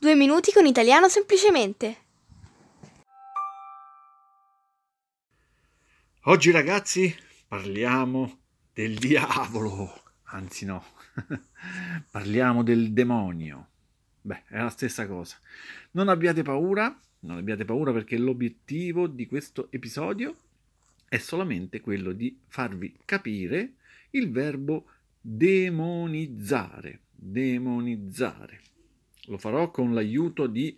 Due minuti con italiano semplicemente. Oggi ragazzi parliamo del diavolo, anzi no, parliamo del demonio. Beh, è la stessa cosa. Non abbiate paura, non abbiate paura perché l'obiettivo di questo episodio è solamente quello di farvi capire il verbo demonizzare. Demonizzare. Lo farò con l'aiuto di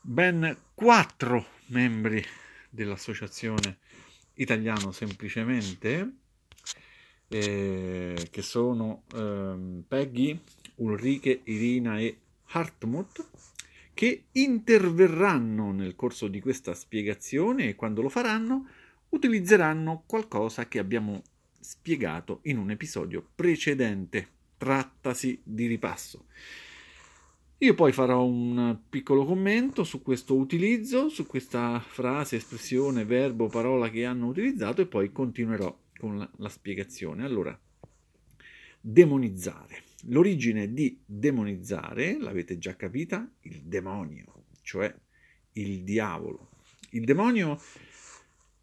ben quattro membri dell'associazione Italiano Semplicemente, eh, che sono eh, Peggy, Ulrike, Irina e Hartmut, che interverranno nel corso di questa spiegazione e quando lo faranno utilizzeranno qualcosa che abbiamo spiegato in un episodio precedente. Trattasi di ripasso. Io poi farò un piccolo commento su questo utilizzo, su questa frase, espressione, verbo, parola che hanno utilizzato e poi continuerò con la, la spiegazione. Allora, demonizzare. L'origine di demonizzare, l'avete già capita, il demonio, cioè il diavolo. Il demonio,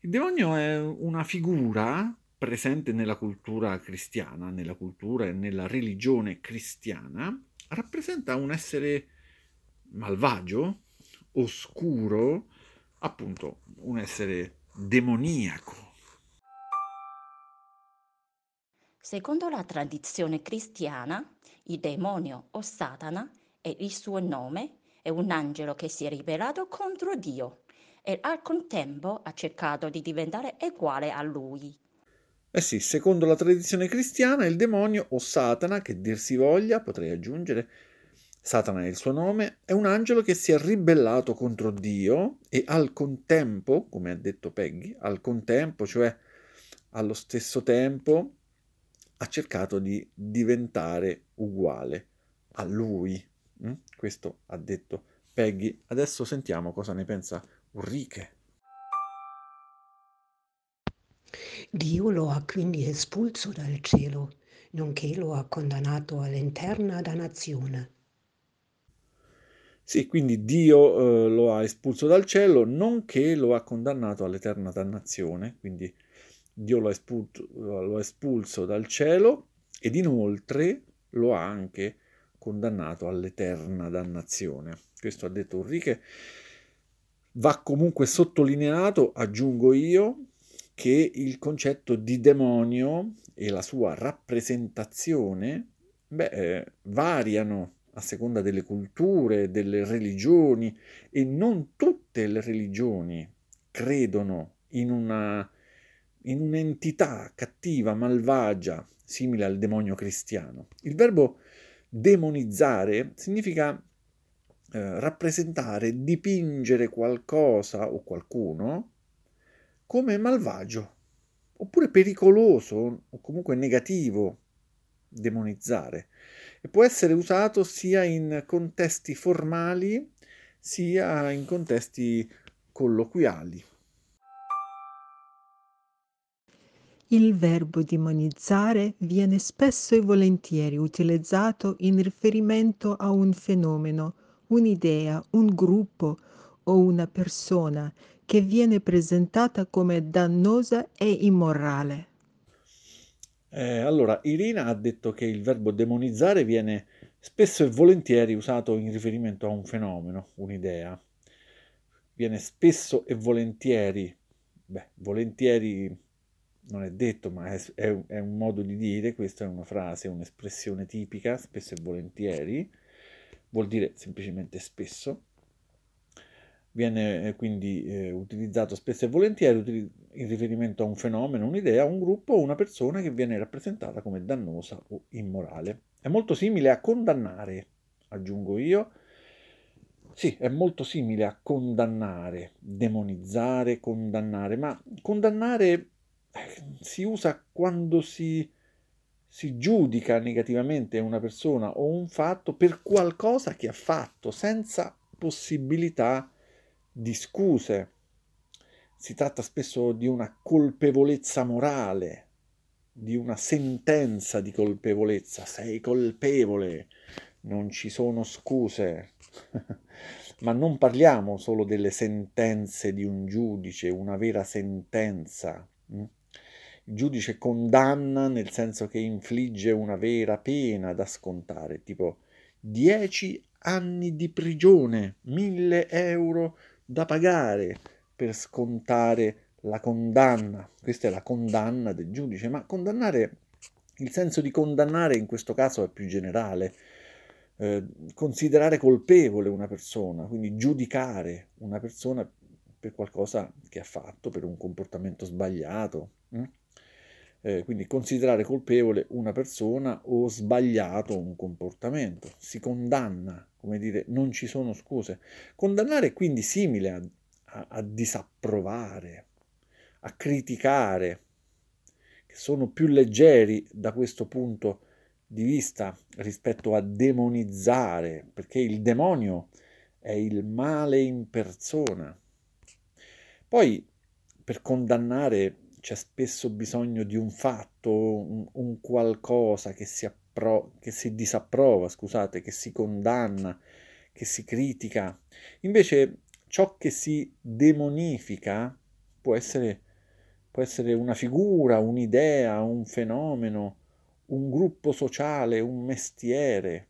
il demonio è una figura presente nella cultura cristiana, nella cultura e nella religione cristiana, rappresenta un essere malvagio, oscuro, appunto un essere demoniaco. Secondo la tradizione cristiana, il demonio o Satana è il suo nome, è un angelo che si è ribelato contro Dio e al contempo ha cercato di diventare uguale a lui. Eh sì, secondo la tradizione cristiana, il demonio o Satana, che dir si voglia, potrei aggiungere, Satana è il suo nome, è un angelo che si è ribellato contro Dio e al contempo, come ha detto Peggy, al contempo, cioè allo stesso tempo, ha cercato di diventare uguale a lui. Mm? Questo ha detto Peggy. Adesso sentiamo cosa ne pensa Ulrike. Dio lo ha quindi espulso dal cielo, nonché lo ha condannato all'interna dannazione. Sì, quindi Dio eh, lo ha espulso dal cielo, nonché lo ha condannato all'eterna dannazione, quindi Dio lo ha, espulso, lo ha espulso dal cielo ed inoltre lo ha anche condannato all'eterna dannazione. Questo ha detto Ulrike. Va comunque sottolineato, aggiungo io, che il concetto di demonio e la sua rappresentazione beh, eh, variano a seconda delle culture, delle religioni e non tutte le religioni credono in una in un'entità cattiva, malvagia, simile al demonio cristiano. Il verbo demonizzare significa eh, rappresentare, dipingere qualcosa o qualcuno come malvagio, oppure pericoloso o comunque negativo, demonizzare. E può essere usato sia in contesti formali sia in contesti colloquiali. Il verbo demonizzare viene spesso e volentieri utilizzato in riferimento a un fenomeno, un'idea, un gruppo o una persona che viene presentata come dannosa e immorale. Eh, allora, Irina ha detto che il verbo demonizzare viene spesso e volentieri usato in riferimento a un fenomeno, un'idea. Viene spesso e volentieri, beh, volentieri non è detto, ma è, è, è, un modo di dire, questa è una frase, un'espressione tipica, spesso e volentieri, vuol dire semplicemente spesso, viene eh, quindi eh, utilizzato spesso e volentieri in riferimento a un fenomeno, un'idea, un gruppo o una persona che viene rappresentata come dannosa o immorale. È molto simile a condannare, aggiungo io, sì, è molto simile a condannare, demonizzare, condannare, ma condannare si usa quando si, si giudica negativamente una persona o un fatto per qualcosa che ha fatto, senza possibilità di scuse. Si tratta spesso di una colpevolezza morale, di una sentenza di colpevolezza. Sei colpevole, non ci sono scuse. Ma non parliamo solo delle sentenze di un giudice, una vera sentenza. Mm? Il giudice condanna nel senso che infligge una vera pena da scontare, tipo 10 anni di prigione, 1000 euro da pagare per scontare la condanna. Questa è la condanna del giudice, ma condannare, il senso di condannare in questo caso è più generale. Eh, considerare colpevole una persona, quindi giudicare una persona per qualcosa che ha fatto, per un comportamento sbagliato. Hm? Eh, quindi considerare colpevole una persona o sbagliato un comportamento. Si condanna, come dire, non ci sono scuse. Condannare è quindi simile a, a, a disapprovare, a criticare, che sono più leggeri da questo punto di vista rispetto a demonizzare, perché il demonio è il male in persona. Poi per condannare c'è spesso bisogno di un fatto, un, un qualcosa che si, appro- che si disapprova, scusate, che si condanna, che si critica. Invece ciò che si demonifica può essere può essere una figura, un'idea, un fenomeno, un gruppo sociale, un mestiere,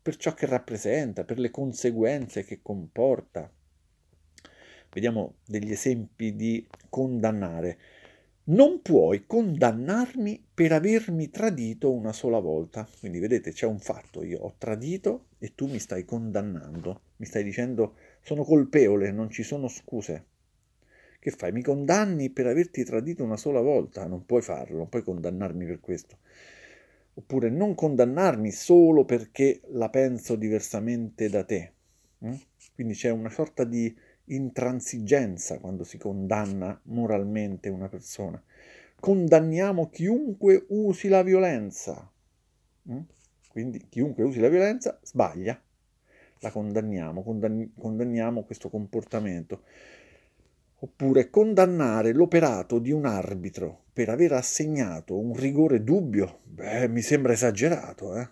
per ciò che rappresenta, per le conseguenze che comporta. Vediamo degli esempi di condannare. Non puoi condannarmi per avermi tradito una sola volta. Quindi vedete, c'è un fatto, io ho tradito e tu mi stai condannando, mi stai dicendo sono colpevole, non ci sono scuse. Che fai? Mi condanni per averti tradito una sola volta? Non puoi farlo, non puoi condannarmi per questo. Oppure non condannarmi solo perché la penso diversamente da te. Mm? Quindi c'è una sorta di intransigenza quando si condanna moralmente una persona. Condanniamo chiunque usi la violenza. Mm? Quindi chiunque usi la violenza sbaglia. La condanniamo, condanniamo questo comportamento oppure condannare l'operato di un arbitro per aver assegnato un rigore dubbio, beh, mi sembra esagerato, eh?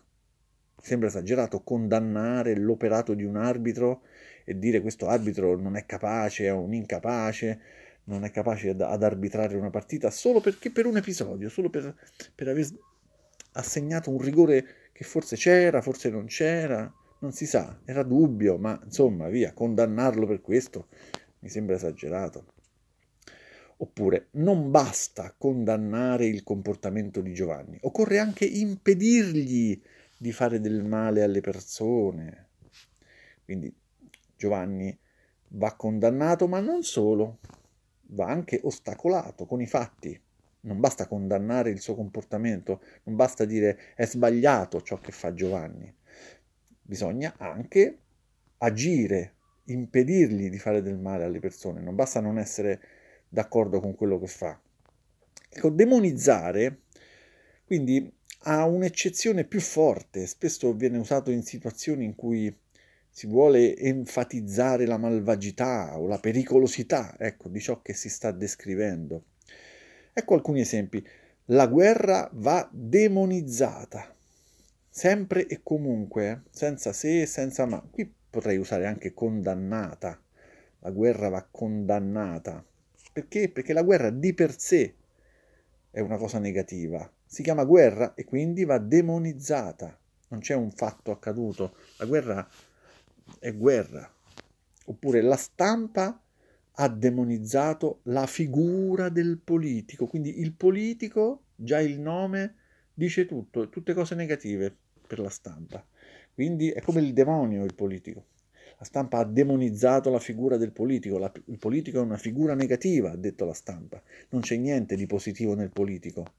Mi sembra esagerato condannare l'operato di un arbitro e dire questo arbitro non è capace, è un incapace, non è capace ad, ad arbitrare una partita solo perché per un episodio, solo per, per aver assegnato un rigore che forse c'era, forse non c'era, non si sa, era dubbio, ma insomma, via, condannarlo per questo mi sembra esagerato. Oppure non basta condannare il comportamento di Giovanni, occorre anche impedirgli di fare del male alle persone. Quindi Giovanni va condannato, ma non solo, va anche ostacolato con i fatti. Non basta condannare il suo comportamento, non basta dire è sbagliato ciò che fa Giovanni. Bisogna anche agire impedirgli di fare del male alle persone, non basta non essere d'accordo con quello che fa. Ecco, demonizzare quindi ha un'eccezione più forte, spesso viene usato in situazioni in cui si vuole enfatizzare la malvagità o la pericolosità ecco, di ciò che si sta descrivendo. Ecco alcuni esempi. La guerra va demonizzata, sempre e comunque, senza se e senza ma. Qui potrei usare anche condannata. La guerra va condannata. Perché? Perché la guerra di per sé è una cosa negativa. Si chiama guerra e quindi va demonizzata. Non c'è un fatto accaduto. La guerra è guerra. Oppure la stampa ha demonizzato la figura del politico. Quindi il politico, già il nome, dice tutto, tutte cose negative per la stampa. Quindi è come il demonio il politico. La stampa ha demonizzato la figura del politico, la, il politico è una figura negativa, ha detto la stampa, non c'è niente di positivo nel politico,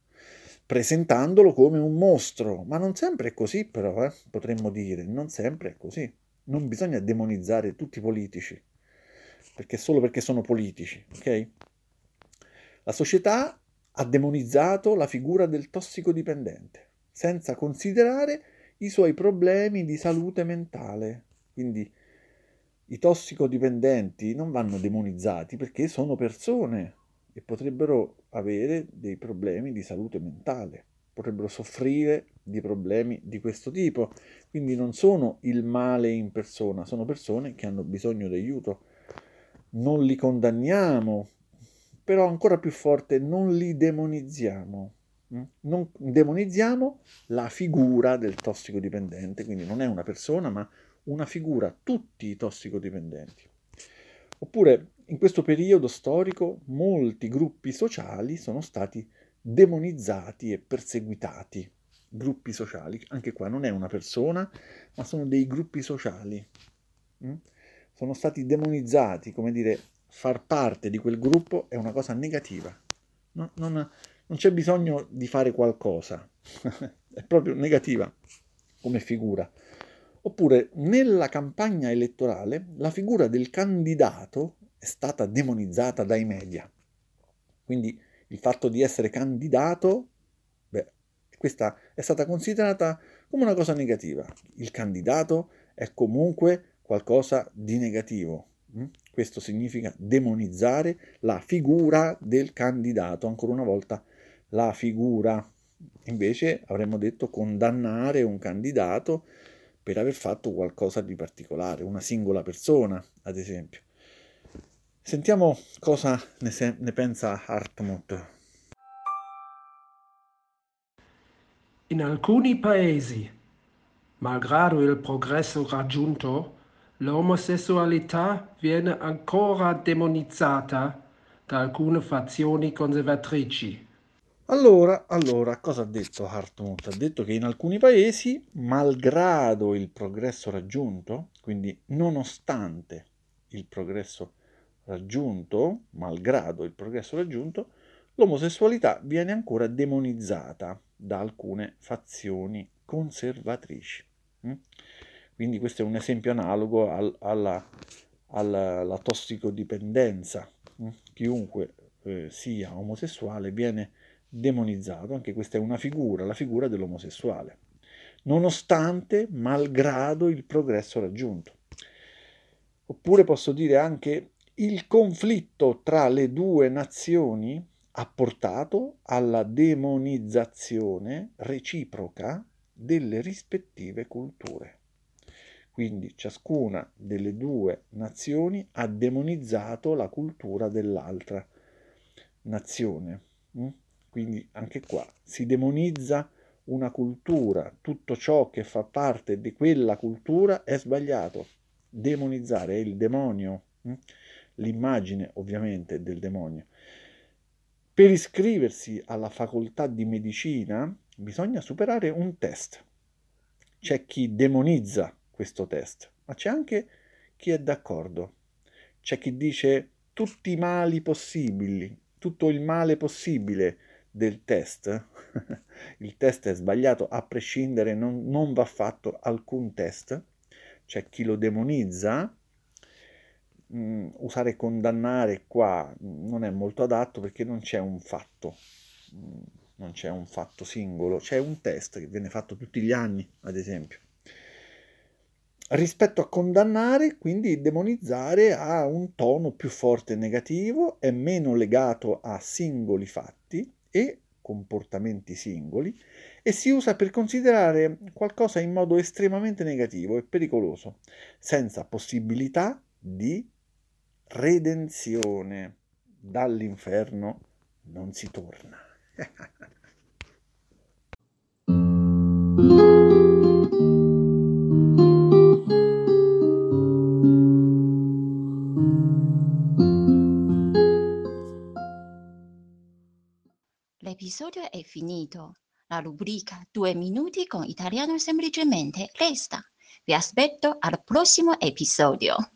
presentandolo come un mostro, ma non sempre è così però, eh? potremmo dire, non sempre è così. Non bisogna demonizzare tutti i politici, perché solo perché sono politici, ok? La società ha demonizzato la figura del tossicodipendente, senza considerare i suoi problemi di salute mentale. Quindi i tossicodipendenti non vanno demonizzati perché sono persone e potrebbero avere dei problemi di salute mentale, potrebbero soffrire di problemi di questo tipo. Quindi non sono il male in persona, sono persone che hanno bisogno di aiuto. Non li condanniamo, però ancora più forte, non li demonizziamo. Mm? Non demonizziamo la figura del tossicodipendente, quindi non è una persona, ma una figura, tutti i tossicodipendenti. Oppure in questo periodo storico molti gruppi sociali sono stati demonizzati e perseguitati. Gruppi sociali, anche qua non è una persona, ma sono dei gruppi sociali. Mm? Sono stati demonizzati, come dire, far parte di quel gruppo è una cosa negativa. No, non, non c'è bisogno di fare qualcosa, è proprio negativa come figura. Oppure nella campagna elettorale la figura del candidato è stata demonizzata dai media. Quindi il fatto di essere candidato, questa è stata considerata come una cosa negativa. Il candidato è comunque qualcosa di negativo. Mm? Questo significa demonizzare la figura del candidato, ancora una volta la figura. Invece avremmo detto condannare un candidato per aver fatto qualcosa di particolare, una singola persona, ad esempio. Sentiamo cosa ne, se- ne pensa Hartmut. In alcuni paesi, malgrado il progresso raggiunto, l'omosessualità viene ancora demonizzata da alcune fazioni conservatrici. Allora, allora, cosa ha detto Hartmut? Ha detto che in alcuni paesi, malgrado il progresso raggiunto, quindi nonostante il progresso raggiunto, malgrado il progresso raggiunto, l'omosessualità viene ancora demonizzata da alcune fazioni conservatrici. Mm? Quindi questo è un esempio analogo al, alla, alla, alla, tossicodipendenza. Mm? Chiunque eh, sia omosessuale viene demonizzato, anche questa è una figura, la figura dell'omosessuale, nonostante, malgrado il progresso raggiunto. Oppure posso dire anche il conflitto tra le due nazioni ha portato alla demonizzazione reciproca delle rispettive culture. Quindi ciascuna delle due nazioni ha demonizzato la cultura dell'altra nazione. Mm? Quindi anche qua si demonizza una cultura, tutto ciò che fa parte di quella cultura è sbagliato. Demonizzare è il demonio. Mm? l'immagine ovviamente del demonio. Per iscriversi alla facoltà di medicina bisogna superare un test. C'è chi demonizza questo test, ma c'è anche chi è d'accordo. C'è chi dice tutti i mali possibili, tutto il male possibile del test. il test è sbagliato a prescindere, non, non va fatto alcun test. C'è chi lo demonizza, mh, mm, usare condannare qua non è molto adatto perché non c'è un fatto, mh, mm, non c'è un fatto singolo, c'è un test che viene fatto tutti gli anni, ad esempio. Rispetto a condannare, quindi demonizzare ha un tono più forte e negativo, è meno legato a singoli fatti e comportamenti singoli e si usa per considerare qualcosa in modo estremamente negativo e pericoloso, senza possibilità di redenzione. Dall'inferno non si torna. L'episodio è finito. La rubrica Due minuti con italiano semplicemente resta. Vi aspetto al prossimo episodio.